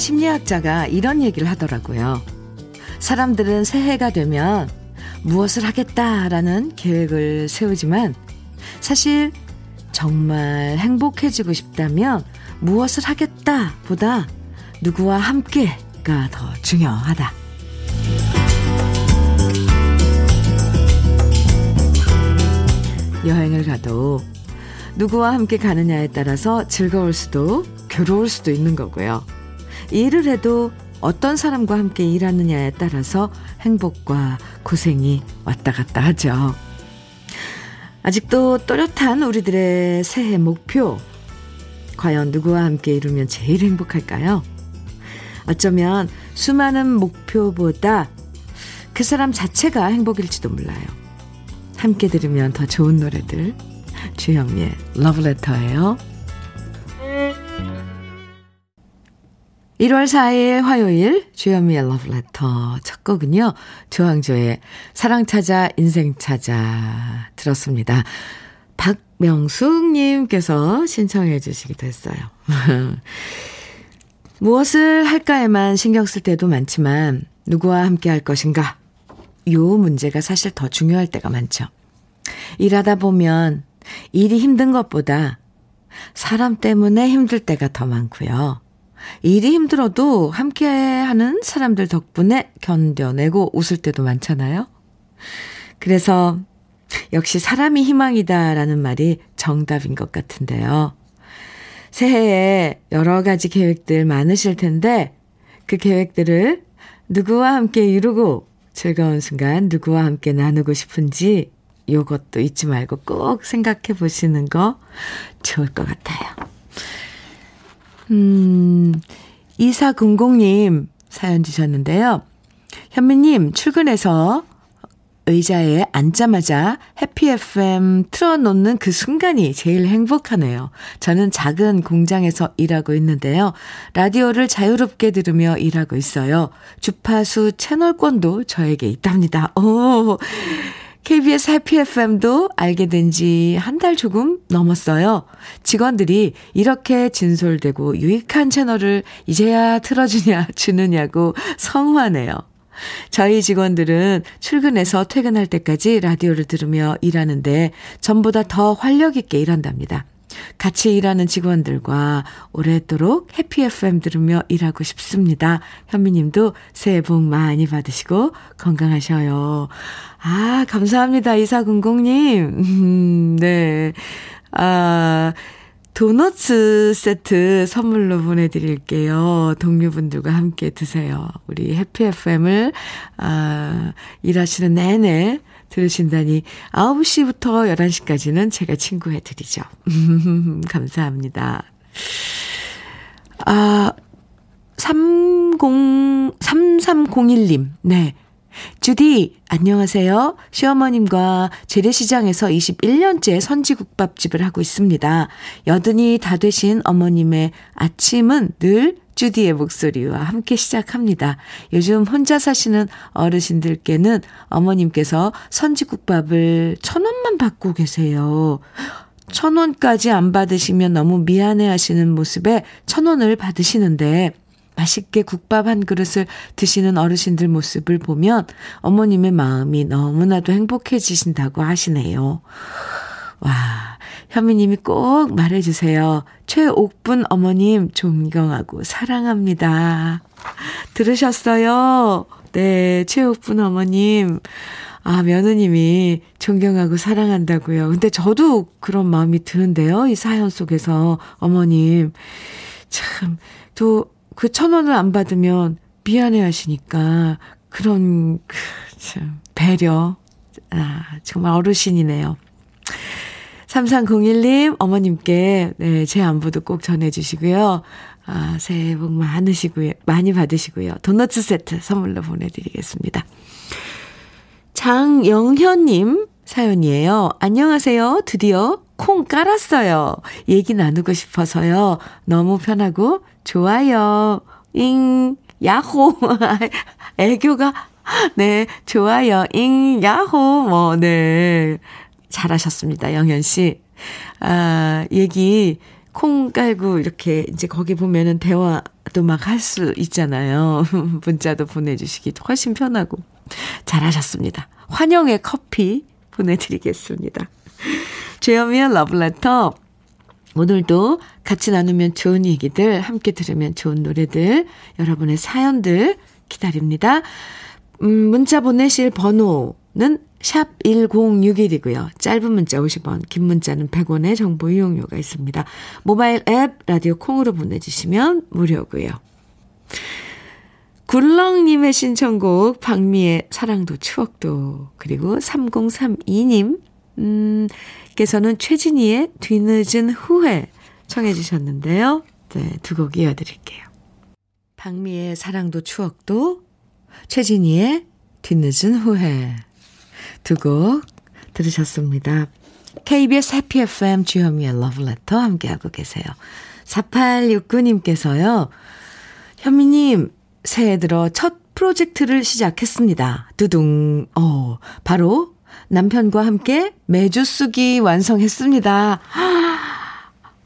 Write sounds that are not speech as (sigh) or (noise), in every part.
심리학자가 이런 얘기를 하더라고요. 사람들은 새해가 되면 무엇을 하겠다라는 계획을 세우지만 사실 정말 행복해지고 싶다면 무엇을 하겠다 보다 누구와 함께가 더 중요하다. 여행을 가도 누구와 함께 가느냐에 따라서 즐거울 수도 괴로울 수도 있는 거고요. 일을 해도 어떤 사람과 함께 일하느냐에 따라서 행복과 고생이 왔다 갔다 하죠. 아직도 또렷한 우리들의 새해 목표. 과연 누구와 함께 이루면 제일 행복할까요? 어쩌면 수많은 목표보다 그 사람 자체가 행복일지도 몰라요. 함께 들으면 더 좋은 노래들. 주현미의 러브레터예요. 1월 4일 화요일 주현미의 러브레터 첫 곡은요. 조항조의 사랑 찾아 인생 찾아 들었습니다. 박명숙님께서 신청해 주시기도 했어요. (laughs) 무엇을 할까에만 신경 쓸 때도 많지만 누구와 함께 할 것인가? 요 문제가 사실 더 중요할 때가 많죠. 일하다 보면 일이 힘든 것보다 사람 때문에 힘들 때가 더 많고요. 일이 힘들어도 함께 하는 사람들 덕분에 견뎌내고 웃을 때도 많잖아요. 그래서 역시 사람이 희망이다라는 말이 정답인 것 같은데요. 새해에 여러 가지 계획들 많으실 텐데 그 계획들을 누구와 함께 이루고 즐거운 순간 누구와 함께 나누고 싶은지 요것도 잊지 말고 꼭 생각해 보시는 거 좋을 것 같아요. 음, 2400님 사연 주셨는데요. 현미님, 출근해서 의자에 앉자마자 해피 FM 틀어놓는 그 순간이 제일 행복하네요. 저는 작은 공장에서 일하고 있는데요. 라디오를 자유롭게 들으며 일하고 있어요. 주파수 채널권도 저에게 있답니다. 오, KBS 해피 FM도 알게 된 지 한 달 조금 넘었어요. 직원들이 이렇게 진솔되고 유익한 채널을 이제야 틀어주냐, (laughs) 주느냐고 성화네요. 저희 직원들은 출근해서 퇴근할 때까지 라디오를 들으며 일하는데 전보다 더 활력 있게 일한답니다. 같이 일하는 직원들과 오랫도록 해피 FM 들으며 일하고 싶습니다. 현미님도 새해 복 많이 받으시고 건강하셔요. 아, 감사합니다. 2400님. 음, (laughs) 네. 아, 도너츠 세트 선물로 보내드릴게요. 동료분들과 함께 드세요. 우리 해피 FM을, 아, 일하시는 내내 들으신다니 9시부터 11시까지는 제가 친구해 드리죠. (laughs) 감사합니다. 아, 30, 3301님, 네. 주디, 안녕하세요. 시어머님과 재래시장에서 21년째 선지국밥집을 하고 있습니다. 여든이 다 되신 어머님의 아침은 늘 주디의 목소리와 함께 시작합니다. 요즘 혼자 사시는 어르신들께는 어머님께서 선지국밥을 천 원만 받고 계세요. 천 원까지 안 받으시면 너무 미안해 하시는 모습에 천 원을 받으시는데 맛있게 국밥 한 그릇을 드시는 어르신들 모습을 보면 어머님의 마음이 너무나도 행복해지신다고 하시네요. 와, 현미님이 꼭 말해주세요. 최옥분 어머님 존경하고 사랑합니다. 들으셨어요? 네, 최옥분 어머님. 아, 며느님이 존경하고 사랑한다고요. 근데 저도 그런 마음이 드는데요. 이 사연 속에서 어머님. 참, 또, 그 천 원을 안 받으면 미안해 하시니까 그런, 그, 참, 배려. 아, 정말 어르신이네요. 3301님, 어머님께, 네, 제 안부도 꼭 전해 주시고요. 아, 새해 복 많으시고요. 많이 받으시고요. 도너츠 세트 선물로 보내 드리겠습니다. 장영현 님 사연이에요. 안녕하세요. 드디어 콩 깔았어요. 얘기 나누고 싶어서요. 너무 편하고 좋아요. 잉, 야호. (laughs) 애교가, 네, 좋아요. 잉, 야호. 뭐, 네. 잘하셨습니다. 영현 씨. 아, 얘기 콩 깔고 이렇게 이제 거기 보면은 대화 또막할 수 있잖아요. (laughs) 문자도 보내주시기 훨씬 편하고. 잘하셨습니다. 환영의 커피 보내드리겠습니다. (laughs) 주현미의 러브레터. 오늘도 같이 나누면 좋은 얘기들, 함께 들으면 좋은 노래들, 여러분의 사연들 기다립니다. 음, 문자 보내실 번호는 샵 1061이고요. 짧은 문자 50원, 긴 문자는 100원의 정보 이용료가 있습니다. 모바일 앱, 라디오 콩으로 보내주시면 무료고요. 굴렁님의 신청곡, 박미의 사랑도 추억도, 그리고 3032님, 음, 께서는 최진희의 뒤늦은 후회 청해 주셨는데요. 네, 두 곡 이어드릴게요. 박미의 사랑도 추억도, 최진희의 뒤늦은 후회 두 곡 들으셨습니다. KBS 해피 FM 주현미의 러브레터 함께하고 계세요. 4869님께서요. 현미님, 새해 들어 첫 프로젝트를 시작했습니다. 두둥. 어, 바로 남편과 함께 매주 쓰기 완성했습니다.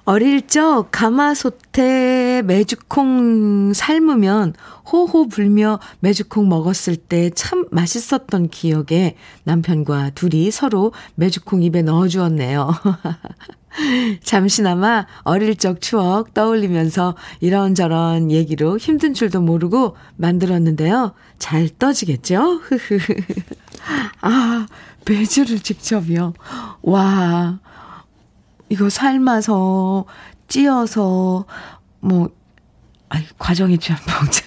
어릴 적 가마솥에 메주콩 삶으면 호호 불며 메주콩 먹었을 때 참 맛있었던 기억에 남편과 둘이 서로 메주콩 입에 넣어주었네요. (laughs) 잠시나마 어릴 적 추억 떠올리면서 이런저런 얘기로 힘든 줄도 모르고 만들었는데요. 잘 떠지겠죠? (laughs) 아, 배주를 직접요. 와, 이거 삶아서, 찌어서, 뭐, 아이, 과정이 참 복잡,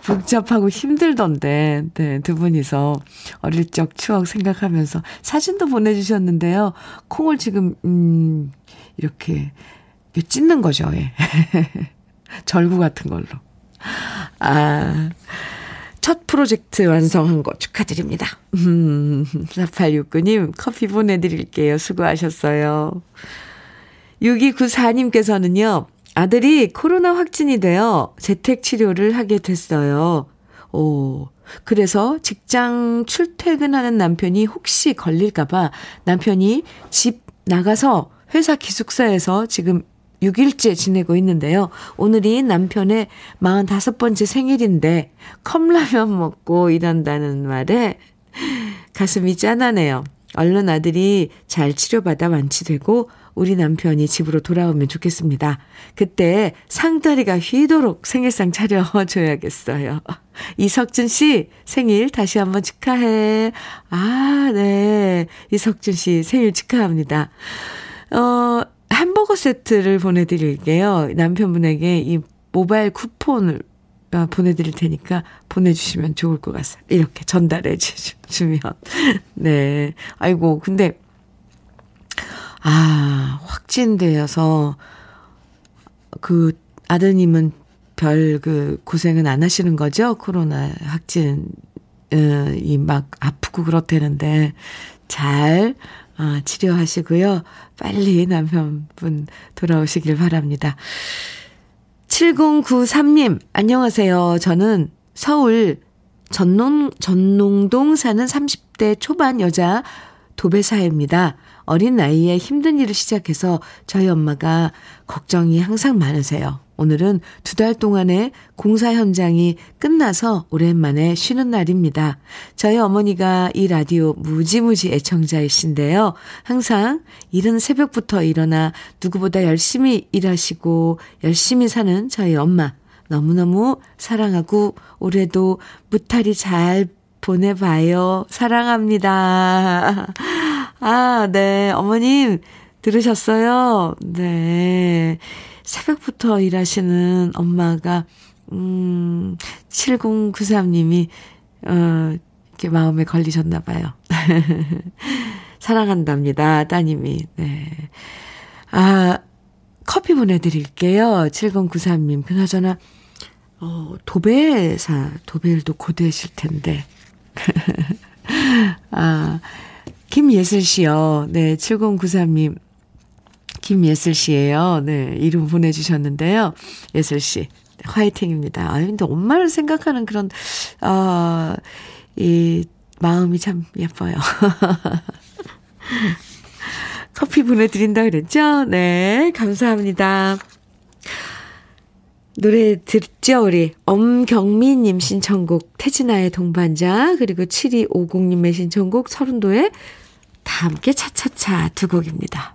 (laughs) 복잡하고 힘들던데, 네, 두 분이서 어릴 적 추억 생각하면서 사진도 보내주셨는데요. 콩을 지금, 음, 이렇게, 찢는 거죠, 예. (laughs) 절구 같은 걸로. 아, 첫 프로젝트 완성한 거 축하드립니다. 음, 4869님, 커피 보내드릴게요. 수고하셨어요. 6294님께서는요, 아들이 코로나 확진이 되어 재택 치료를 하게 됐어요. 오, 그래서 직장 출퇴근하는 남편이 혹시 걸릴까봐 남편이 집 나가서 회사 기숙사에서 지금 6일째 지내고 있는데요. 오늘이 남편의 45번째 생일인데 컵라면 먹고 일한다는 말에 가슴이 짠하네요. 얼른 아들이 잘 치료받아 완치되고 우리 남편이 집으로 돌아오면 좋겠습니다. 그때 상다리가 휘도록 생일상 차려줘야겠어요. (laughs) 이석준 씨 생일 다시 한번 축하해. 아, 네. 이석준 씨 생일 축하합니다. 어, 햄버거 세트를 보내드릴게요. 남편분에게 이 모바일 쿠폰을 아, 보내드릴 테니까 보내주시면 좋을 것 같아요. 이렇게 전달해 주시면. (laughs) 네. 아이고, 근데, 아, 확진되어서 그 아드님은 별 그 고생은 안 하시는 거죠? 코로나 확진, 어, 이막 아프고 그렇다는데 잘 아, 치료하시고요. 빨리 남편분 돌아오시길 바랍니다. 7093님, 안녕하세요. 저는 서울 전농, 전농동 사는 30대 초반 여자 도배사입니다. 어린 나이에 힘든 일을 시작해서 저희 엄마가 걱정이 항상 많으세요. 오늘은 두 달 동안의 공사 현장이 끝나서 오랜만에 쉬는 날입니다. 저희 어머니가 이 라디오 무지무지 애청자이신데요. 항상 이른 새벽부터 일어나 누구보다 열심히 일하시고 열심히 사는 저희 엄마. 너무너무 사랑하고 올해도 무탈이 잘 보내봐요. 사랑합니다. (laughs) 아, 네. 어머님, 들으셨어요? 네. 새벽부터 일하시는 엄마가, 음, 7093님이, 어, 이렇게 마음에 걸리셨나 봐요. (laughs) 사랑한답니다. 따님이. 네. 아, 커피 보내드릴게요. 7093님. 그나저나, 어, 도배사, 도배일도 고되실 텐데. (laughs) 아, 김예슬 씨요. 네, 7093님. 김예슬 씨예요. 네, 이름 보내주셨는데요. 예슬 씨. 화이팅입니다. 아, 근데 엄마를 생각하는 그런, 어, 이, 마음이 참 예뻐요. (laughs) 커피 보내드린다 그랬죠? 네, 감사합니다. 노래 듣죠, 우리. 엄경미님 신청곡, 태진아의 동반자, 그리고 7250님의 신청곡, 서른도의 다 함께 차차차 두 곡입니다.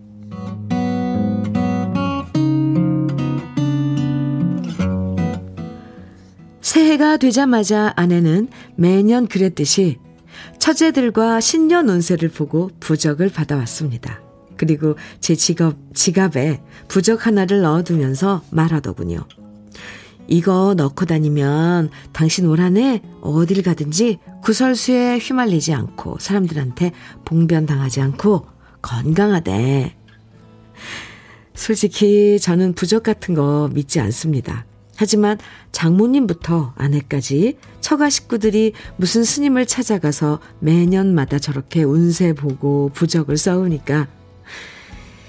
새해가 되자마자 아내는 매년 그랬듯이 처제들과 신년 운세를 보고 부적을 받아왔습니다. 그리고 제 지갑, 지갑에 부적 하나를 넣어두면서 말하더군요. 이거 넣고 다니면 당신 올 한 해 어딜 가든지 구설수에 휘말리지 않고 사람들한테 봉변당하지 않고 건강하대. 솔직히 저는 부적 같은 거 믿지 않습니다. 하지만 장모님부터 아내까지 처가 식구들이 무슨 스님을 찾아가서 매년마다 저렇게 운세 보고 부적을 써오니까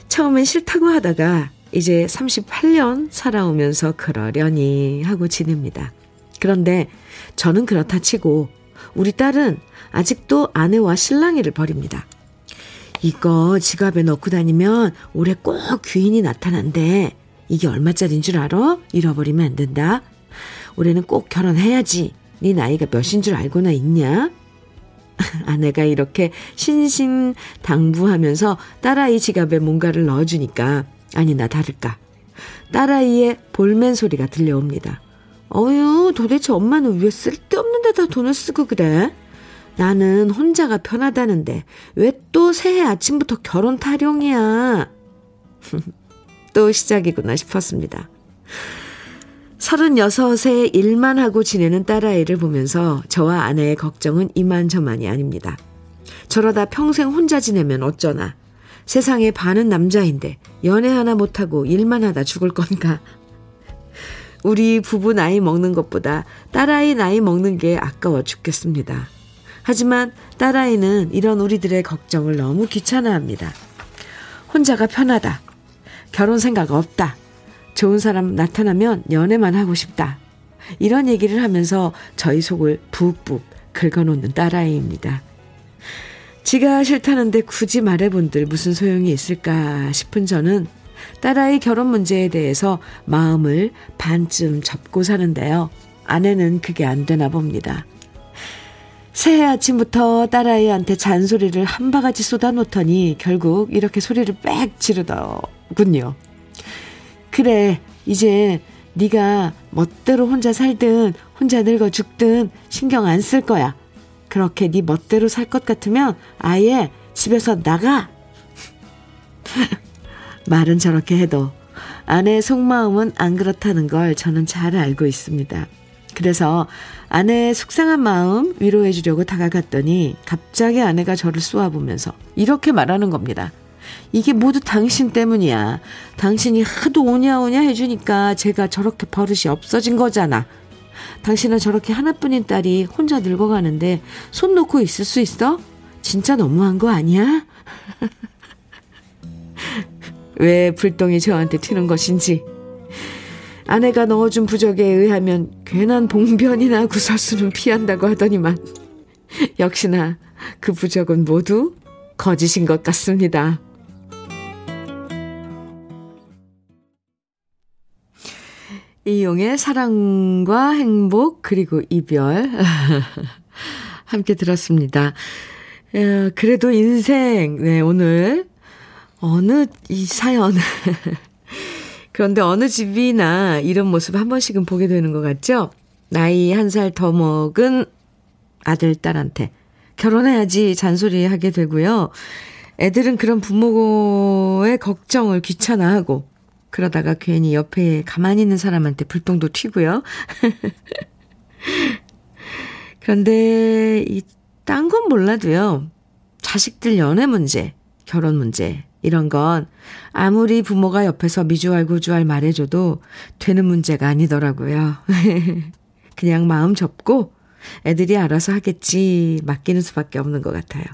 처음엔 싫다고 하다가 이제 38년 살아오면서 그러려니 하고 지냅니다. 그런데 저는 그렇다 치고 우리 딸은 아직도 아내와 신랑이를 벌입니다. 이거 지갑에 넣고 다니면 올해 꼭 귀인이 나타난대. 이게 얼마짜린 줄 알아? 잃어버리면 안 된다. 올해는 꼭 결혼해야지. 네 나이가 몇인 줄 알고나 있냐? (laughs) 아내가 이렇게 신신당부하면서 딸아이 지갑에 뭔가를 넣어주니까 아니나 다를까. 딸아이의 볼멘 소리가 들려옵니다. 어휴, 도대체 엄마는 왜 쓸데없는 데다 돈을 쓰고 그래? 나는 혼자가 편하다는데 왜 또 새해 아침부터 결혼 타령이야? (laughs) 또 시작이구나 싶었습니다. 36에 일만 하고 지내는 딸아이를 보면서 저와 아내의 걱정은 이만저만이 아닙니다. 저러다 평생 혼자 지내면 어쩌나. 세상에 반은 남자인데 연애 하나 못하고 일만 하다 죽을 건가. 우리 부부 나이 먹는 것보다 딸아이 나이 먹는 게 아까워 죽겠습니다. 하지만 딸아이는 이런 우리들의 걱정을 너무 귀찮아합니다. 혼자가 편하다. 결혼 생각 없다. 좋은 사람 나타나면 연애만 하고 싶다. 이런 얘기를 하면서 저희 속을 푹푹 긁어놓는 딸아이입니다. 지가 싫다는데 굳이 말해본들 무슨 소용이 있을까 싶은 저는 딸아이 결혼 문제에 대해서 마음을 반쯤 접고 사는데요. 아내는 그게 안 되나 봅니다. 새해 아침부터 딸아이한테 잔소리를 한 바가지 쏟아놓더니 결국 이렇게 소리를 빽 지르더 군요. 그래, 이제 네가 멋대로 혼자 살든 혼자 늙어 죽든 신경 안 쓸 거야. 그렇게 네 멋대로 살 것 같으면 아예 집에서 나가. (laughs) 말은 저렇게 해도 아내의 속마음은 안 그렇다는 걸 저는 잘 알고 있습니다. 그래서 아내의 속상한 마음 위로해 주려고 다가갔더니 갑자기 아내가 저를 쏘아보면서 이렇게 말하는 겁니다. 이게 모두 당신 때문이야. 당신이 하도 오냐오냐 해주니까 제가 저렇게 버릇이 없어진 거잖아. 당신은 저렇게 하나뿐인 딸이 혼자 늙어가는데 손 놓고 있을 수 있어? 진짜 너무한 거 아니야? (laughs) 왜 불똥이 저한테 튀는 것인지 아내가 넣어준 부적에 의하면 괜한 봉변이나 구설수는 피한다고 하더니만 역시나 그 부적은 모두 거짓인 것 같습니다. 이용의 사랑과 행복 그리고 이별 (laughs) 함께 들었습니다. 그래도 인생 네 오늘 어느 이 사연 (laughs) 그런데 어느 집이나 이런 모습 한 번씩은 보게 되는 것 같죠? 나이 한 살 더 먹은 아들, 딸한테 결혼해야지 잔소리 하게 되고요. 애들은 그런 부모의 걱정을 귀찮아하고, 그러다가 괜히 옆에 가만히 있는 사람한테 불똥도 튀고요. (laughs) 그런데 이 딴 건 몰라도요. 자식들 연애 문제, 결혼 문제, 이런 건 아무리 부모가 옆에서 미주알 고주알 말해줘도 되는 문제가 아니더라고요. (laughs) 그냥 마음 접고 애들이 알아서 하겠지 맡기는 수밖에 없는 것 같아요.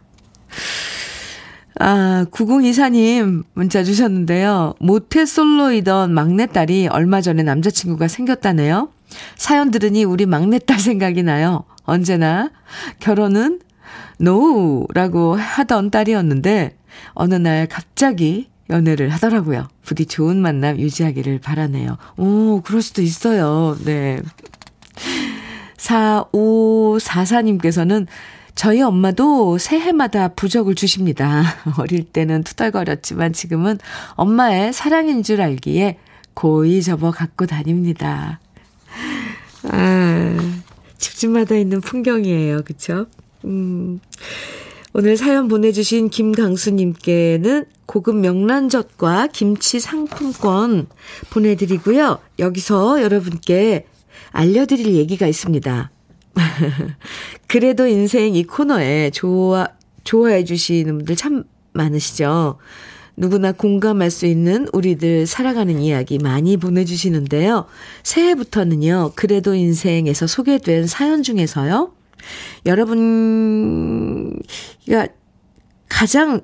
아, 9024님 문자 주셨는데요. 모태 솔로이던 막내딸이 얼마 전에 남자친구가 생겼다네요. 사연 들으니 우리 막내딸 생각이 나요. 언제나 결혼은 no라고 하던 딸이었는데 어느 날 갑자기 연애를 하더라고요. 부디 좋은 만남 유지하기를 바라네요. 오, 그럴 수도 있어요. 네. 4544님께서는 저희 엄마도 새해마다 부적을 주십니다. (laughs) 어릴 때는 투덜거렸지만 지금은 엄마의 사랑인 줄 알기에 고이 접어 갖고 다닙니다. 아, 집집마다 있는 풍경이에요. 그쵸? 음, 오늘 사연 보내주신 김강수님께는 고급 명란젓과 김치 상품권 보내드리고요. 여기서 여러분께 알려드릴 얘기가 있습니다. (laughs) 그래도 인생 이 코너에 좋아, 좋아해 주시는 분들 참 많으시죠? 누구나 공감할 수 있는 우리들 살아가는 이야기 많이 보내주시는데요. 새해부터는요, 그래도 인생에서 소개된 사연 중에서요, 여러분, 가 가장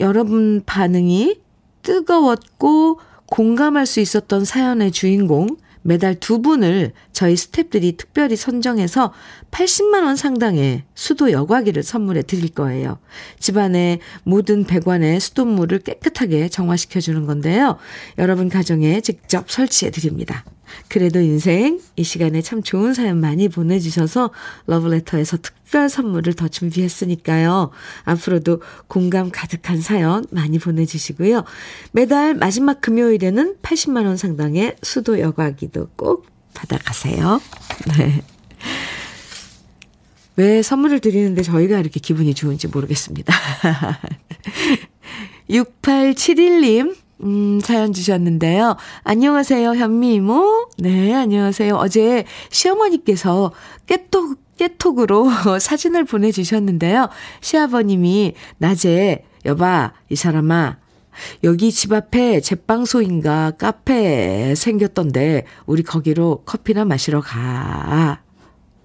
여러분 반응이 뜨거웠고 공감할 수 있었던 사연의 주인공, 매달 두 분을 저희 스탭들이 특별히 선정해서 80만원 상당의 수도 여과기를 선물해 드릴 거예요. 집안의 모든 배관의 수돗물을 깨끗하게 정화시켜주는 건데요. 여러분 가정에 직접 설치해 드립니다. 그래도 인생 이 시간에 참 좋은 사연 많이 보내주셔서 러브레터에서 특별 선물을 더 준비했으니까요. 앞으로도 공감 가득한 사연 많이 보내주시고요. 매달 마지막 금요일에는 80만 원 상당의 수도 여과기도 꼭 받아가세요. (laughs) 네. 왜 선물을 드리는데 저희가 이렇게 기분이 좋은지 모르겠습니다. (laughs) 6871님, 음, 사연 주셨는데요. 안녕하세요, 현미 이모. 네, 안녕하세요. 어제 시어머니께서 깨톡, 깨톡으로 (laughs) 사진을 보내주셨는데요. 시아버님이 낮에, 여봐, 이 사람아, 여기 집 앞에 제빵소인가 카페 생겼던데, 우리 거기로 커피나 마시러 가.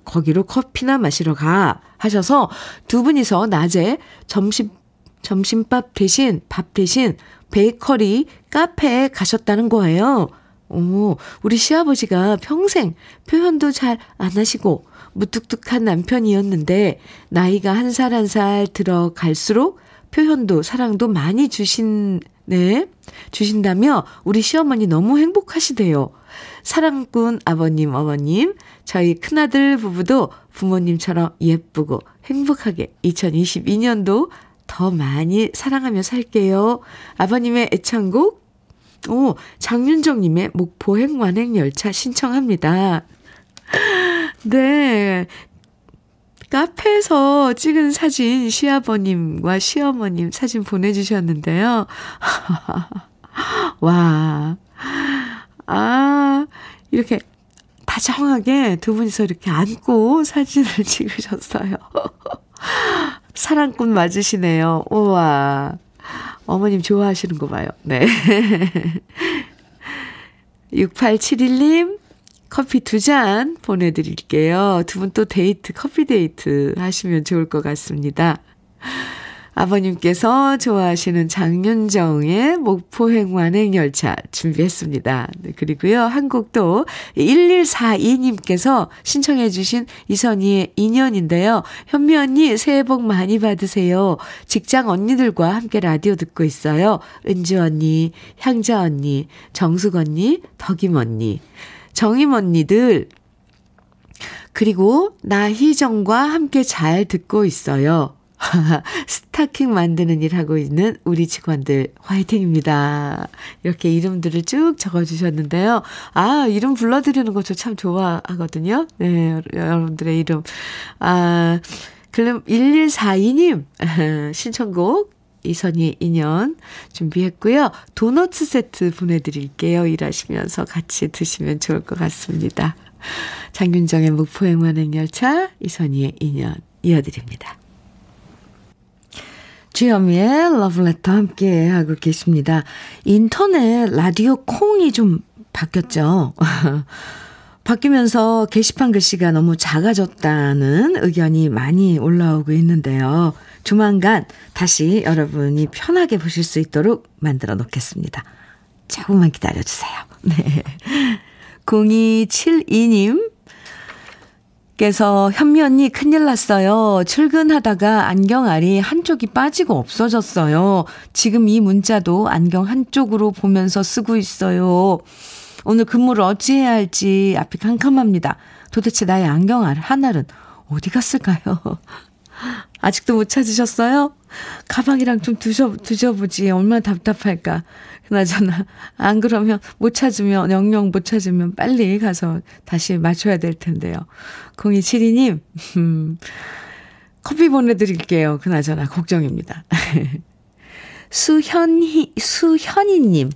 거기로 커피나 마시러 가. 하셔서 두 분이서 낮에 점심, 점심밥 대신, 밥 대신 베이커리 카페에 가셨다는 거예요. 오, 우리 시아버지가 평생 표현도 잘 안 하시고 무뚝뚝한 남편이었는데 나이가 한살 한 살 들어갈수록 표현도 사랑도 많이 주신, 네, 주신다며 우리 시어머니 너무 행복하시대요. 사랑꾼 아버님, 어머님, 저희 큰아들 부부도 부모님처럼 예쁘고 행복하게 2022년도 더 많이 사랑하며 살게요. 아버님의 애창곡, 오, 장윤정님의 목포 행 완행 열차 신청합니다. (laughs) 네. 카페에서 찍은 사진 시아버님과 시어머님 사진 보내주셨는데요. (laughs) 와. 아, 이렇게 다정하게 두 분이서 이렇게 안고 사진을 (laughs) 찍으셨어요. 사랑꾼 맞으시네요. 우와. 어머님 좋아하시는 거 봐요. 네. (laughs) 6871님, 커피 두 잔 보내드릴게요. 두 분 또 데이트, 커피 데이트 하시면 좋을 것 같습니다. 아버님께서 좋아하시는 장윤정의 목포행 완행 열차 준비했습니다. 네, 그리고요, 한 곡도 1142님께서 신청해 주신 이선희의 인연인데요. 현미 언니 새해 복 많이 받으세요. 직장 언니들과 함께 라디오 듣고 있어요. 은주 언니, 향자 언니, 정숙 언니, 덕임 언니, 정임 언니들, 그리고 나희정과 함께 잘 듣고 있어요. (laughs) 스타킹 만드는 일 하고 있는 우리 직원들 화이팅입니다. 이렇게 이름들을 쭉 적어주셨는데요. 아, 이름 불러드리는 거 저 참 좋아하거든요. 네, 여러분들의 이름. 아, 그럼 1142님 (laughs) 신청곡 이선희 인연 준비했고요. 도넛 세트 보내드릴게요. 일하시면서 같이 드시면 좋을 것 같습니다. 장윤정의 목포행만행 열차, 이선희의 인연 이어드립니다. 주현미의 러브레터 함께 하고 계십니다. 인터넷 라디오 콩이 좀 바뀌었죠. (laughs) 바뀌면서 게시판 글씨가 너무 작아졌다는 의견이 많이 올라오고 있는데요. 조만간 다시 여러분이 편하게 보실 수 있도록 만들어 놓겠습니다. 조금만 기다려주세요. (laughs) 네. 0272님, 께서 현미 언니 큰일 났어요. 출근하다가 안경 알이 한쪽이 빠지고 없어졌어요. 지금 이 문자도 안경 한쪽으로 보면서 쓰고 있어요. 오늘 근무를 어찌해야 할지 앞이 캄캄합니다. 도대체 나의 안경 알 하나는 어디 갔을까요? (laughs) 아직도 못 찾으셨어요? 가방이랑 좀 두셔, 두셔보지. 얼마나 답답할까. 그나저나, 안 그러면 못 찾으면, 영영 못 찾으면 빨리 가서 다시 맞춰야 될 텐데요. 0272님, 음, 커피 보내드릴게요. 그나저나, 걱정입니다. (laughs) 수현희, 수현이님,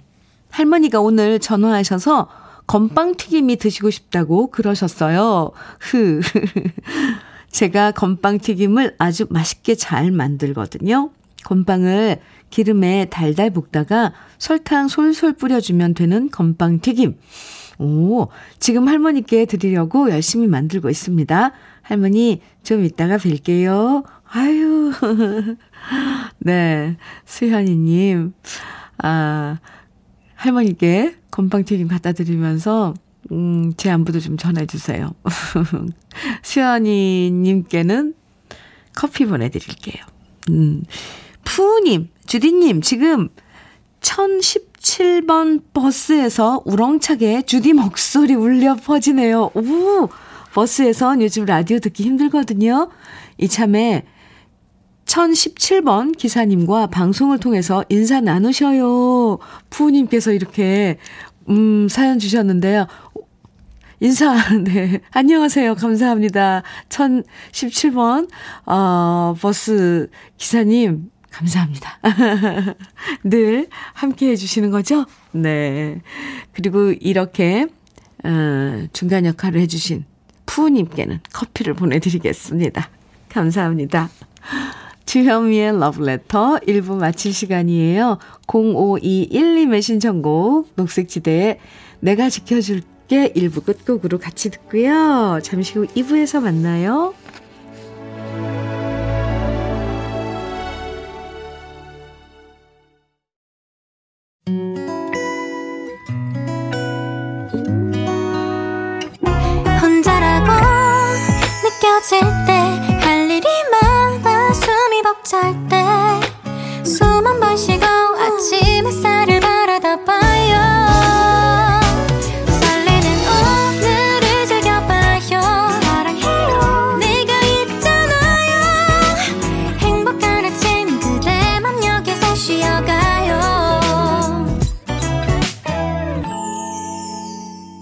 할머니가 오늘 전화하셔서 건빵 튀김이 드시고 싶다고 그러셨어요. 흐. (laughs) 제가 건빵 튀김을 아주 맛있게 잘 만들거든요. 건빵을 기름에 달달 볶다가 설탕 솔솔 뿌려주면 되는 건빵 튀김. 오, 지금 할머니께 드리려고 열심히 만들고 있습니다. 할머니, 좀 이따가 뵐게요. 아유. (laughs) 네. 수현이님. 아, 할머니께 건빵튀김 갖다 드리면서, 음, 제 안부도 좀 전해주세요. (laughs) 수연이님께는 커피 보내드릴게요. 음, 푸우님, 주디님, 지금 1017번 버스에서 우렁차게 주디 목소리 울려 퍼지네요. 오! 버스에선 요즘 라디오 듣기 힘들거든요. 이참에 1017번 기사님과 방송을 통해서 인사 나누셔요. 푸우님께서 이렇게, 음, 사연 주셨는데요. 인사, (laughs) 네. 안녕하세요. 감사합니다. 1017번, 어, 버스 기사님, 감사합니다. (laughs) 늘 함께 해주시는 거죠? 네. 그리고 이렇게, 어, 중간 역할을 해주신 푸우님께는 커피를 보내드리겠습니다. 감사합니다. 주현미의 러브레터 1부 마칠 시간이에요. 0521님 의 신청곡 녹색지대에 내가 지켜줄게 1부 끝곡으로 같이 듣고요. 잠시 후 2부에서 만나요. 벅찰 때숨 한 번 쉬고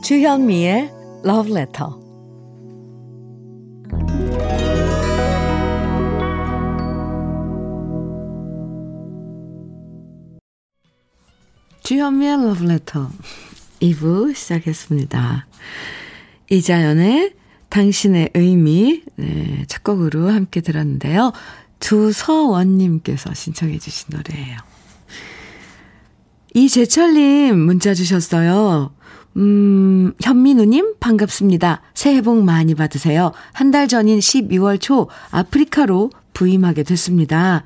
주현미의 러브 주현미의 러브레터 2부 시작했습니다. 이자연의 당신의 의미 네, 첫 곡으로 함께 들었는데요. 두서원님께서 신청해 주신 노래예요. 이재철님 문자 주셨어요. 음, 현민우님, 반갑습니다. 새해 복 많이 받으세요. 한 달 전인 12월 초 아프리카로 부임하게 됐습니다.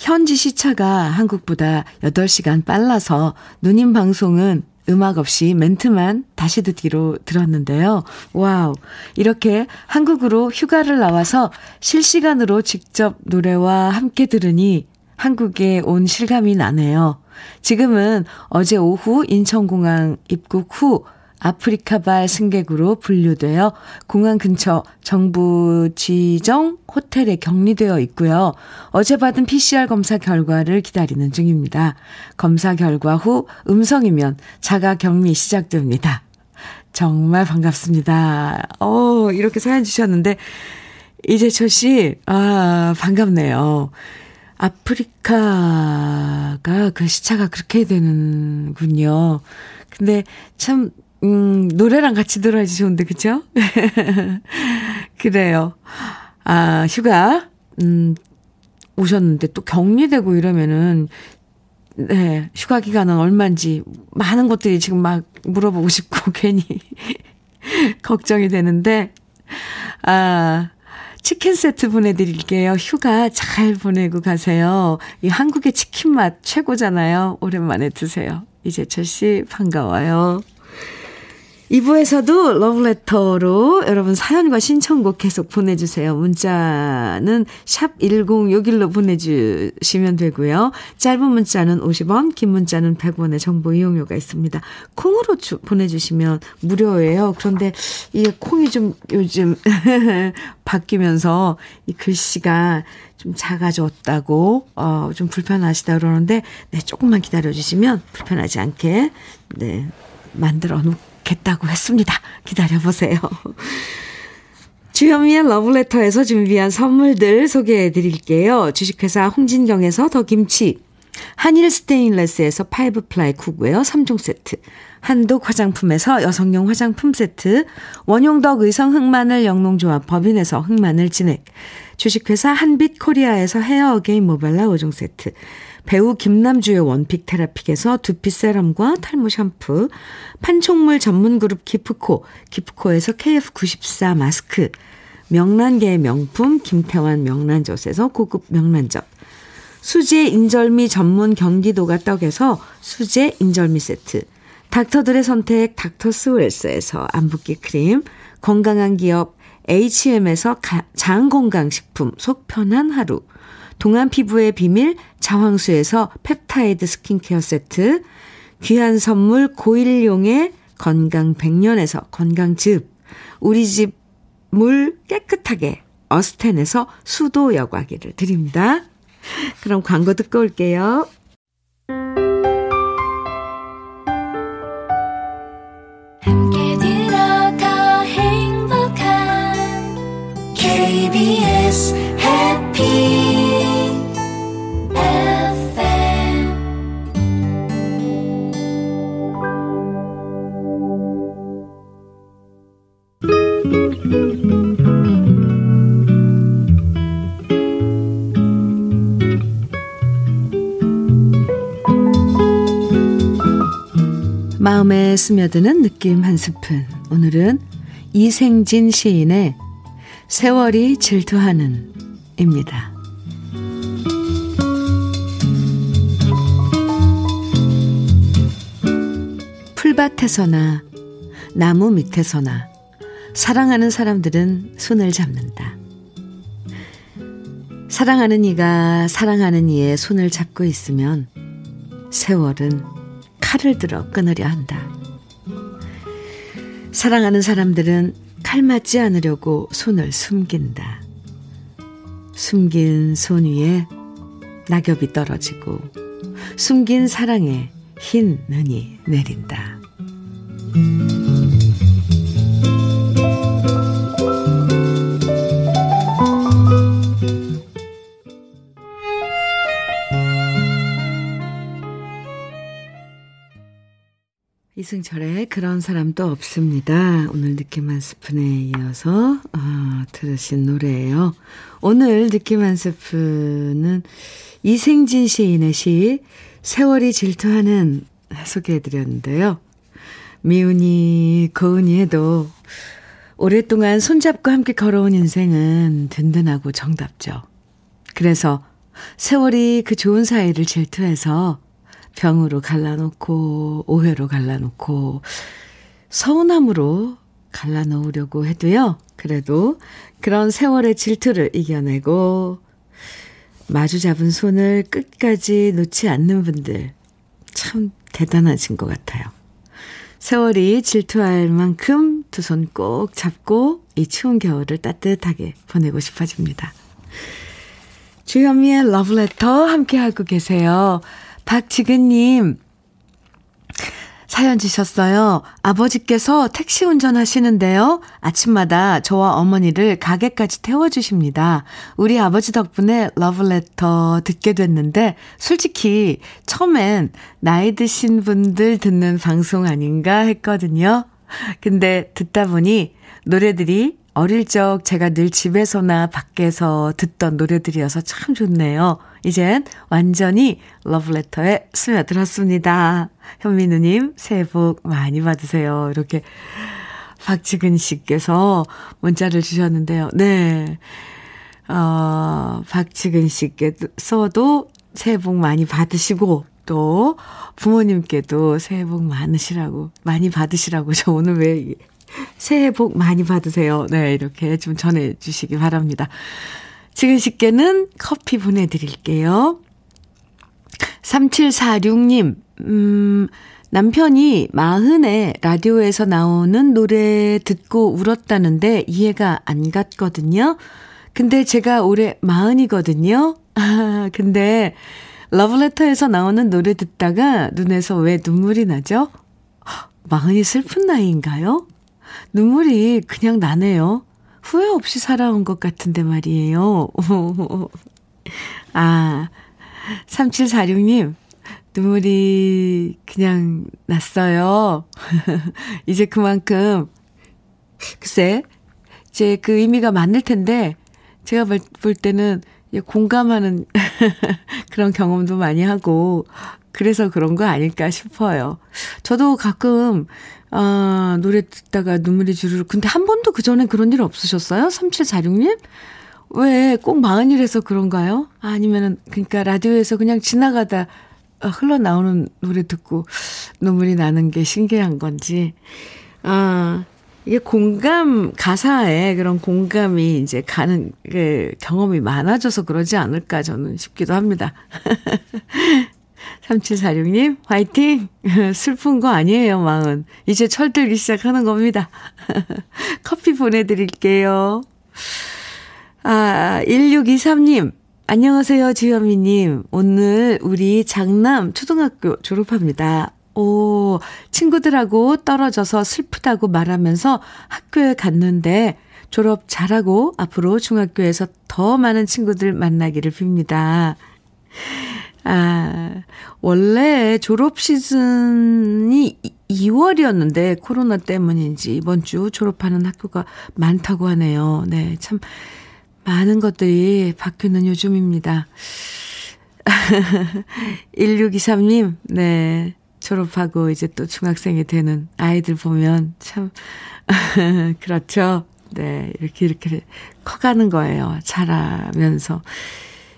현지 시차가 한국보다 8시간 빨라서 누님 방송은 음악 없이 멘트만 다시 듣기로 들었는데요. 와우. 이렇게 한국으로 휴가를 나와서 실시간으로 직접 노래와 함께 들으니 한국에 온 실감이 나네요. 지금은 어제 오후 인천공항 입국 후 아프리카발 승객으로 분류되어 공항 근처 정부 지정 호텔에 격리되어 있고요. 어제 받은 PCR 검사 결과를 기다리는 중입니다. 검사 결과 후 음성이면 자가 격리 시작됩니다. 정말 반갑습니다. 어, 이렇게 사연 주셨는데, 이재철 씨, 아, 반갑네요. 아프리카가 그 시차가 그렇게 되는군요. 근데 참, 음, 노래랑 같이 들어야지 좋은데, 그죠? (laughs) 그래요. 아, 휴가, 음, 오셨는데 또 격리되고 이러면은 네, 휴가 기간은 얼마인지 많은 것들이 지금 막 물어보고 싶고 (laughs) 괜히 (laughs) 걱정이 되는데 아 치킨 세트 보내드릴게요. 휴가 잘 보내고 가세요. 이 한국의 치킨 맛 최고잖아요. 오랜만에 드세요. 이재철 씨 반가워요. 2부에서도 러브레터로 여러분 사연과 신청곡 계속 보내주세요. 문자는 샵 1061로 보내주시면 되고요. 짧은 문자는 50원, 긴 문자는 100원의 정보 이용료가 있습니다. 콩으로 주, 보내주시면 무료예요. 그런데 이 콩이 좀 요즘 (laughs) 바뀌면서 이 글씨가 좀 작아졌다고, 어, 좀 불편하시다 그러는데, 네, 조금만 기다려주시면 불편하지 않게, 네, 만들어 놓고 겠다고 했습니다. 기다려보세요. (laughs) 주현미의 러브레터에서 준비한 선물들 소개해 드릴게요. 주식회사 홍진경에서 더 김치, 한일 스테인레스에서 five ply cookware 3종 세트, 한독 화장품에서 여성용 화장품 세트, 원용덕 의성 흑마늘 영농조합 법인에서 흑마늘 진액, 주식회사 한빛 코리아에서 Hair Again 모발라 5종 세트, 배우 김남주의 원픽 테라픽에서 두피 세럼과 탈모 샴푸, 판촉물 전문 그룹 기프코, 기프코에서 KF94 마스크, 명란계의 명품 김태환 명란젓에서 고급 명란젓, 수제 인절미 전문 경기도가 떡에서 수제 인절미 세트, 닥터들의 선택 닥터스웰스에서 안붓기 크림, 건강한 기업 HM에서 장 건강식품 속 편한 하루, 동안 피부의 비밀 자황수에서 펩타이드 스킨케어 세트, 귀한 선물 고일용의 건강 백년에서 건강즙, 우리 집 물 깨끗하게 어스텐에서 수도 여과기를 드립니다. 그럼 광고 듣고 올게요. 스며드는 느낌 한 스푼. 오늘은 이생진 시인의 세월이 질투하는 입니다. 풀밭에서나 나무 밑에서나 사랑하는 사람들은 손을 잡는다. 사랑하는 이가 사랑하는 이의 손을 잡고 있으면 세월은 칼을 들어 끊으려 한다. 사랑하는 사람들은 칼 맞지 않으려고 손을 숨긴다. 숨긴 손 위에 낙엽이 떨어지고 숨긴 사랑에 흰 눈이 내린다. 이승철의 그런 사람도 없습니다. 오늘 느낌 한 스푼에 이어서 어, 들으신 노래예요. 오늘 느낌 한 스푼은 이생진 시인의 시 세월이 질투하는 소개해드렸는데요. 미운이 고운이 해도 오랫동안 손잡고 함께 걸어온 인생은 든든하고 정답죠. 그래서 세월이 그 좋은 사이를 질투해서 병으로 갈라놓고 오해로 갈라놓고 서운함으로 갈라놓으려고 해도요. 그래도 그런 세월의 질투를 이겨내고 마주 잡은 손을 끝까지 놓지 않는 분들 참 대단하신 것 같아요. 세월이 질투할 만큼 두 손 꼭 잡고 이 추운 겨울을 따뜻하게 보내고 싶어집니다. 주현미의 러브레터 함께하고 계세요. 박지근님, 사연 주셨어요. 아버지께서 택시 운전하시는데요. 아침마다 저와 어머니를 가게까지 태워주십니다. 우리 아버지 덕분에 러브레터 듣게 됐는데, 솔직히 처음엔 나이 드신 분들 듣는 방송 아닌가 했거든요. 근데 듣다 보니 노래들이 어릴 적 제가 늘 집에서나 밖에서 듣던 노래들이어서 참 좋네요. 이젠 완전히 러브레터에 스며들었습니다. 현민우님, 새해 복 많이 받으세요. 이렇게 박지근 씨께서 문자를 주셨는데요. 네. 어, 박지근 씨께서도 새해 복 많이 받으시고, 또 부모님께도 새해 복 많으시라고, 많이 받으시라고, 저 오늘 왜 새해 복 많이 받으세요. 네, 이렇게 좀 전해주시기 바랍니다. 지근 씨께는 커피 보내드릴게요. 3746님, 음, 남편이 마흔에 라디오에서 나오는 노래 듣고 울었다는데 이해가 안 갔거든요. 근데 제가 올해 마흔이거든요. 아, (laughs) 근데 러브레터에서 나오는 노래 듣다가 눈에서 왜 눈물이 나죠? (gasps) 마흔이 슬픈 나이인가요? 눈물이 그냥 나네요. 후회 없이 살아온 것 같은데 말이에요. (laughs) 아, 3746님, 눈물이 그냥 났어요. (laughs) 이제 그만큼, 글쎄, 이제 그 의미가 맞을 텐데, 제가 볼 때는 공감하는 (laughs) 그런 경험도 많이 하고, 그래서 그런 거 아닐까 싶어요. 저도 가끔, 아, 노래 듣다가 눈물이 주르륵. 근데 한 번도 그 전에 그런 일 없으셨어요? 3746님? 왜 꼭 마흔이라서 그런가요? 아니면은, 그러니까 라디오에서 그냥 지나가다 흘러나오는 노래 듣고 눈물이 나는 게 신기한 건지. 아, 이게 공감, 가사에 그런 공감이 이제 가는, 그 경험이 많아져서 그러지 않을까 저는 싶기도 합니다. (laughs) 3746님, 화이팅! (laughs) 슬픈 거 아니에요, 마흔. 이제 철들기 시작하는 겁니다. (laughs) 커피 보내드릴게요. 아, 1623님, 안녕하세요, 지현미님. 오늘 우리 장남 초등학교 졸업합니다. 오, 친구들하고 떨어져서 슬프다고 말하면서 학교에 갔는데 졸업 잘하고 앞으로 중학교에서 더 많은 친구들 만나기를 빕니다. 아, 원래 졸업 시즌이 2월이었는데 코로나 때문인지 이번 주 졸업하는 학교가 많다고 하네요. 네, 참 많은 것들이 바뀌는 요즘입니다. (laughs) 1623님, 네. 졸업하고 이제 또 중학생이 되는 아이들 보면 참, (laughs) 그렇죠. 네. 이렇게, 이렇게 커가는 거예요. 자라면서.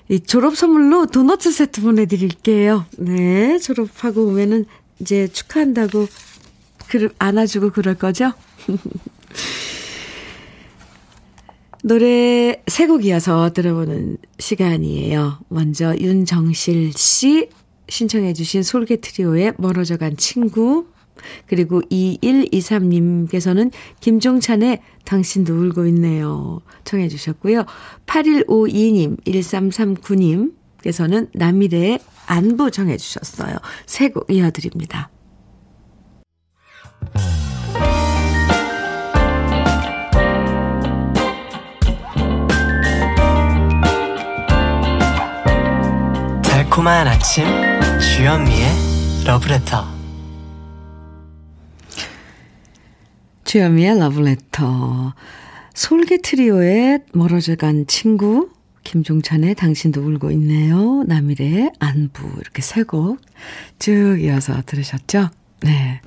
이 졸업 선물로 도넛 세트 보내드릴게요. 네. 졸업하고 오면은 이제 축하한다고 그 안아주고 그럴 거죠? (laughs) 노래 세 곡 이어서 들어보는 시간이에요. 먼저 윤정실 씨 신청해 주신 솔개 트리오의 멀어져 간 친구 그리고 2123님께서는 김종찬의 당신도 울고 있네요. 청해 주셨고요. 8152님, 1339님께서는 남일의 안부 정해 주셨어요. 세 곡 이어드립니다. 달콤한 아침 주현미의 러브레터 주현미의 러브레터 솔개 트리오의 멀어져간 친구 김종찬의 당신도 울고 있네요. 남일의 안부 이렇게 세 곡 쭉 이어서 들으셨죠? 네.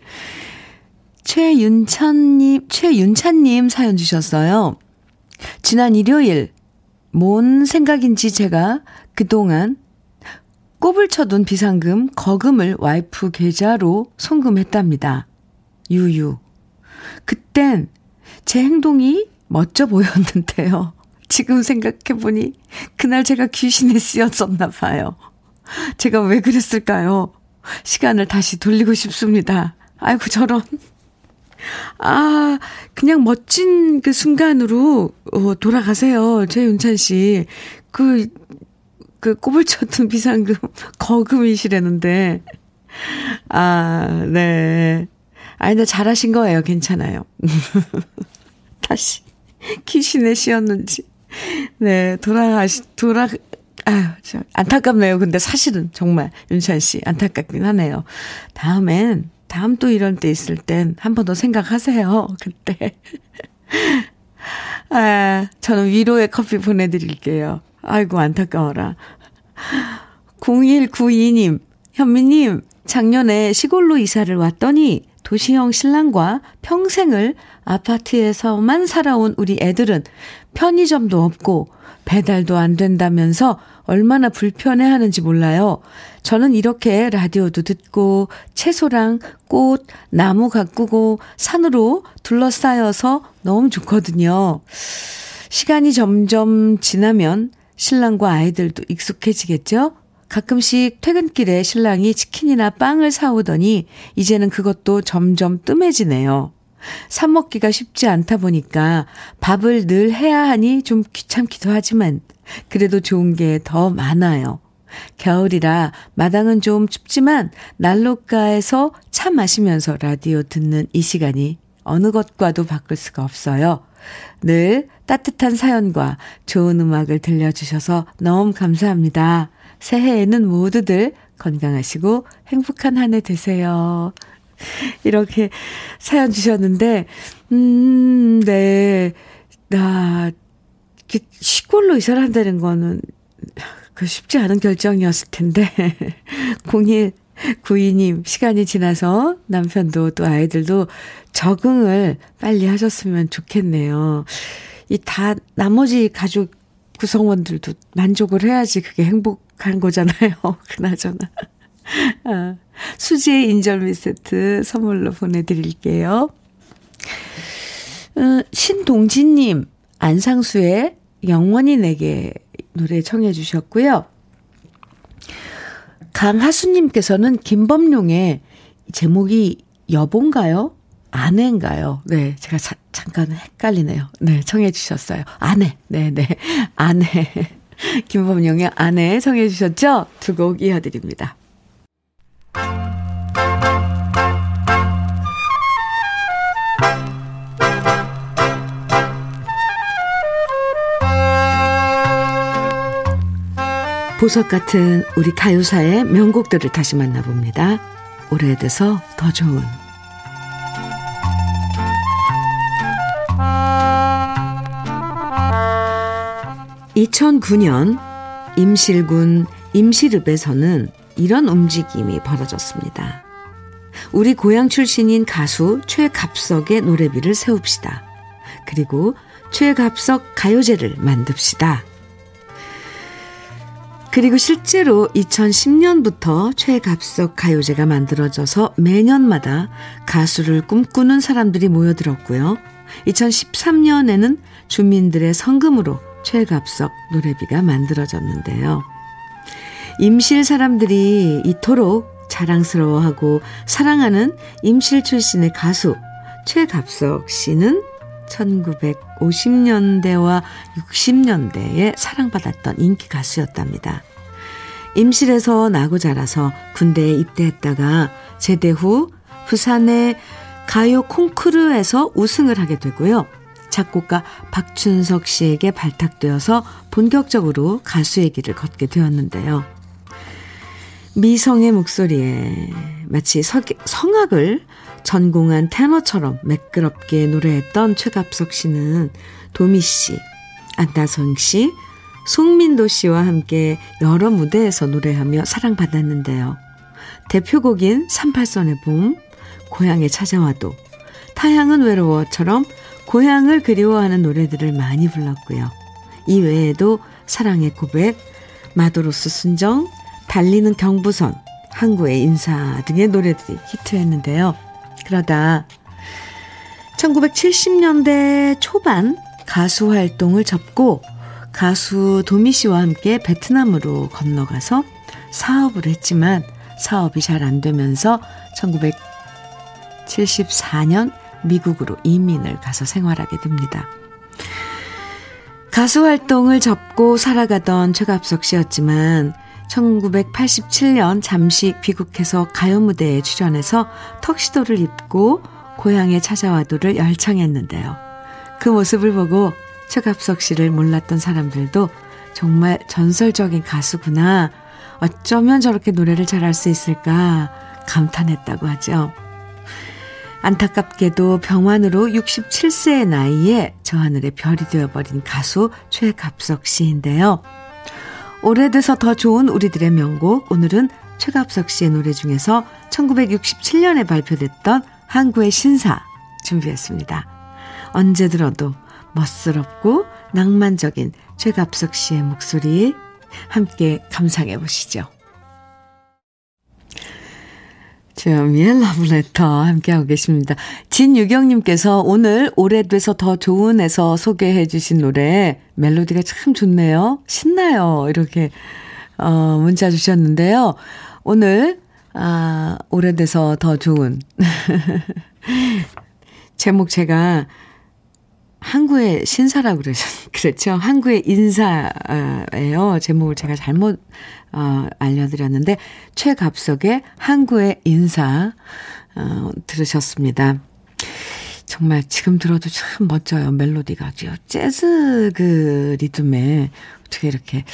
최윤찬님, 최윤찬님 사연 주셨어요. 지난 일요일, 뭔 생각인지 제가 그동안 꼽을 쳐둔 비상금, 거금을 와이프 계좌로 송금했답니다. 유유. 그땐 제 행동이 멋져 보였는데요. (laughs) 지금 생각해보니 그날 제가 귀신에 쓰였었나 봐요. 제가 왜 그랬을까요? 시간을 다시 돌리고 싶습니다. 아이고, 저런. 아, 그냥 멋진 그 순간으로 어, 돌아가세요. 최윤찬 씨. 그, 그 꼽을 쳤던 비상금 (laughs) 거금이시라는데. 아, 네. 아니, 근데 잘하신 거예요. 괜찮아요. (laughs) 다시 귀신에 씌었는지. 네, 돌아가시, 돌아, 아유, 저, 안타깝네요. 근데 사실은 정말 윤찬 씨 안타깝긴 하네요. 다음엔, 다음 또 이런 때 있을 땐 한 번 더 생각하세요. (laughs) 그때. 아, 저는 위로의 커피 보내드릴게요. 아이고, 안타까워라. 0192님, 현미님, 작년에 시골로 이사를 왔더니 도시형 신랑과 평생을 아파트에서만 살아온 우리 애들은 편의점도 없고 배달도 안 된다면서 얼마나 불편해 하는지 몰라요. 저는 이렇게 라디오도 듣고 채소랑 꽃, 나무 가꾸고 산으로 둘러싸여서 너무 좋거든요. 시간이 점점 지나면 신랑과 아이들도 익숙해지겠죠? 가끔씩 퇴근길에 신랑이 치킨이나 빵을 사오더니 이제는 그것도 점점 뜸해지네요. 사 먹기가 쉽지 않다 보니까 밥을 늘 해야 하니 좀 귀찮기도 하지만 그래도 좋은 게 더 많아요. 겨울이라 마당은 좀 춥지만 난로가에서 차 마시면서 라디오 듣는 이 시간이 어느 것과도 바꿀 수가 없어요. 늘 따뜻한 사연과 좋은 음악을 들려주셔서 너무 감사합니다. 새해에는 모두들 건강하시고 행복한 한 해 되세요. 이렇게 사연 주셨는데, 음, 네. 나, 시골로 이사를 한다는 거는 그 쉽지 않은 결정이었을 텐데, (laughs) 01 구이님, 시간이 지나서 남편도 또 아이들도 적응을 빨리 하셨으면 좋겠네요. 이 다, 나머지 가족 구성원들도 만족을 해야지 그게 행복한 거잖아요. (laughs) 그나저나. 아, 수지의 인절미 세트 선물로 보내드릴게요. 음, 신동진님, 안상수의 영원히 내게 노래 청해 주셨고요. 강하수님께서는 김범룡의 제목이 여본가요? 아내인가요? 네, 제가 자, 잠깐 헷갈리네요. 네, 청해 주셨어요. 아내, 네, 네, 아내. (laughs) 김범룡의 아내 청해 주셨죠? 두 곡 이어드립니다. 보석 같은 우리 가요사의 명곡들을 다시 만나봅니다. 오래돼서 더 좋은 2009년 임실군 임실읍에서는 이런 움직임이 벌어졌습니다. 우리 고향 출신인 가수 최갑석의 노래비를 세웁시다. 그리고 최갑석 가요제를 만듭시다. 그리고 실제로 2010년부터 최갑석 가요제가 만들어져서 매년마다 가수를 꿈꾸는 사람들이 모여들었고요. 2013년에는 주민들의 성금으로 최갑석 노래비가 만들어졌는데요. 임실 사람들이 이토록 자랑스러워하고 사랑하는 임실 출신의 가수 최갑석 씨는 1950년대와 60년대에 사랑받았던 인기 가수였답니다. 임실에서 나고 자라서 군대에 입대했다가 제대 후 부산의 가요 콩쿠르에서 우승을 하게 되고요. 작곡가 박춘석 씨에게 발탁되어서 본격적으로 가수의 길을 걷게 되었는데요. 미성의 목소리에 마치 성악을 전공한 테너처럼 매끄럽게 노래했던 최갑석 씨는 도미 씨, 안다선 씨, 송민도 씨와 함께 여러 무대에서 노래하며 사랑받았는데요. 대표곡인 38선의 봄, 고향에 찾아와도, 타향은 외로워처럼 고향을 그리워하는 노래들을 많이 불렀고요. 이 외에도 사랑의 고백, 마도로스 순정, 달리는 경부선, 항구의 인사 등의 노래들이 히트했는데요. 그러다 1970년대 초반 가수 활동을 접고 가수 도미 씨와 함께 베트남으로 건너가서 사업을 했지만 사업이 잘 안 되면서 1974년 미국으로 이민을 가서 생활하게 됩니다. 가수 활동을 접고 살아가던 최갑석 씨였지만 1987년 잠시 귀국해서 가요 무대에 출연해서 턱시도를 입고 고향에 찾아와도를 열창했는데요. 그 모습을 보고 최갑석 씨를 몰랐던 사람들도 정말 전설적인 가수구나. 어쩌면 저렇게 노래를 잘할 수 있을까 감탄했다고 하죠. 안타깝게도 병환으로 67세의 나이에 저 하늘의 별이 되어버린 가수 최갑석 씨인데요. 오래돼서 더 좋은 우리들의 명곡, 오늘은 최갑석 씨의 노래 중에서 1967년에 발표됐던 항구의 신사 준비했습니다. 언제 들어도 멋스럽고 낭만적인 최갑석 씨의 목소리 함께 감상해 보시죠. 주현미의 러브레터 함께하고 계십니다. 진유경님께서 오늘 오래돼서 더 좋은에서 소개해 주신 노래 멜로디가 참 좋네요. 신나요. 이렇게 어, 문자 주셨는데요. 오늘 아, 오래돼서 더 좋은 (laughs) 제목 제가 항구의 신사라고 그러셨, (laughs) 그랬죠. 항구의 인사예요. 제목을 제가 잘못 어, 알려드렸는데 최갑석의 항구의 인사 어, 들으셨습니다. 정말 지금 들어도 참 멋져요. 멜로디가 아주 재즈 그 리듬에 어떻게 이렇게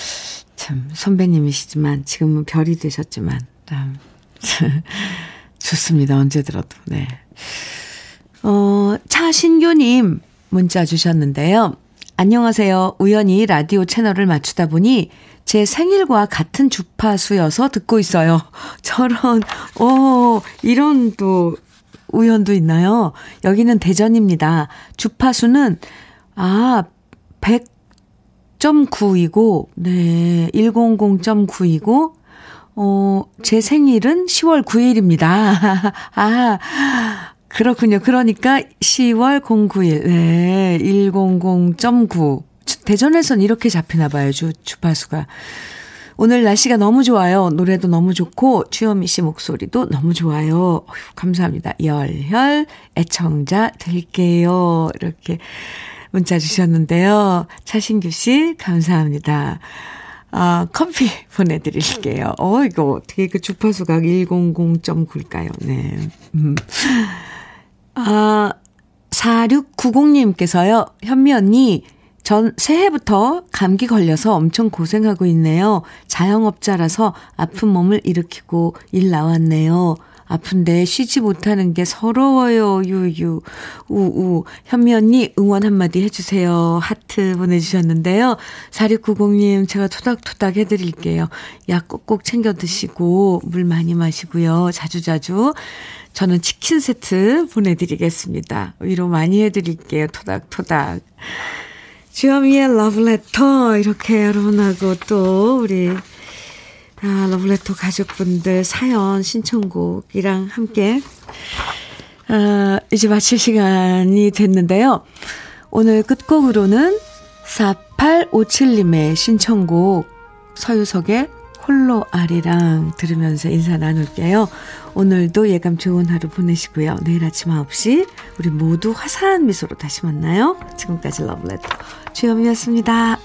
참 선배님이시지만 지금은 별이 되셨지만 참 (laughs) 좋습니다. 언제 들어도 네. 어, 차신규님 문자 주셨는데요. 안녕하세요. 우연히 라디오 채널을 맞추다 보니 제 생일과 같은 주파수여서 듣고 있어요. (laughs) 저런, 오, 이런 또 우연도 있나요? 여기는 대전입니다. 주파수는, 아, 100.9이고, 네, 100.9이고, 어, 제 생일은 10월 9일입니다. (laughs) 아, 그렇군요. 그러니까 10월 09일, 네, 100.9. 대전에선 이렇게 잡히나 봐요, 주, 주파수가. 오늘 날씨가 너무 좋아요. 노래도 너무 좋고, 주현미 씨 목소리도 너무 좋아요. 어휴, 감사합니다. 열혈 애청자 될게요. 이렇게 문자 주셨는데요. 차신규 씨, 감사합니다. 아, 커피 (laughs) 보내드릴게요. 어, 이거 어떻게 그 주파수가 100.9일까요? 네. 음. 아, 4690님께서요, 현미 언니, 전 새해부터 감기 걸려서 엄청 고생하고 있네요. 자영업자라서 아픈 몸을 일으키고 일 나왔네요. 아픈데 쉬지 못하는 게 서러워요. 유유. 우우. 현미 언니 응원 한마디 해주세요. 하트 보내주셨는데요. 4690님 제가 토닥토닥 해드릴게요. 약 꼭꼭 챙겨 드시고 물 많이 마시고요. 자주자주. 저는 치킨 세트 보내드리겠습니다. 위로 많이 해드릴게요. 토닥토닥. 주현미의 러브레터 이렇게 여러분하고 또 우리 아, 러브레터 가족분들 사연 신청곡이랑 함께 아, 이제 마칠 시간이 됐는데요. 오늘 끝곡으로는 4857님의 신청곡 서유석의 홀로 아리랑 들으면서 인사 나눌게요. 오늘도 예감 좋은 하루 보내시고요. 내일 아침 9시 우리 모두 화사한 미소로 다시 만나요. 지금까지 러브레터 주현미였습니다.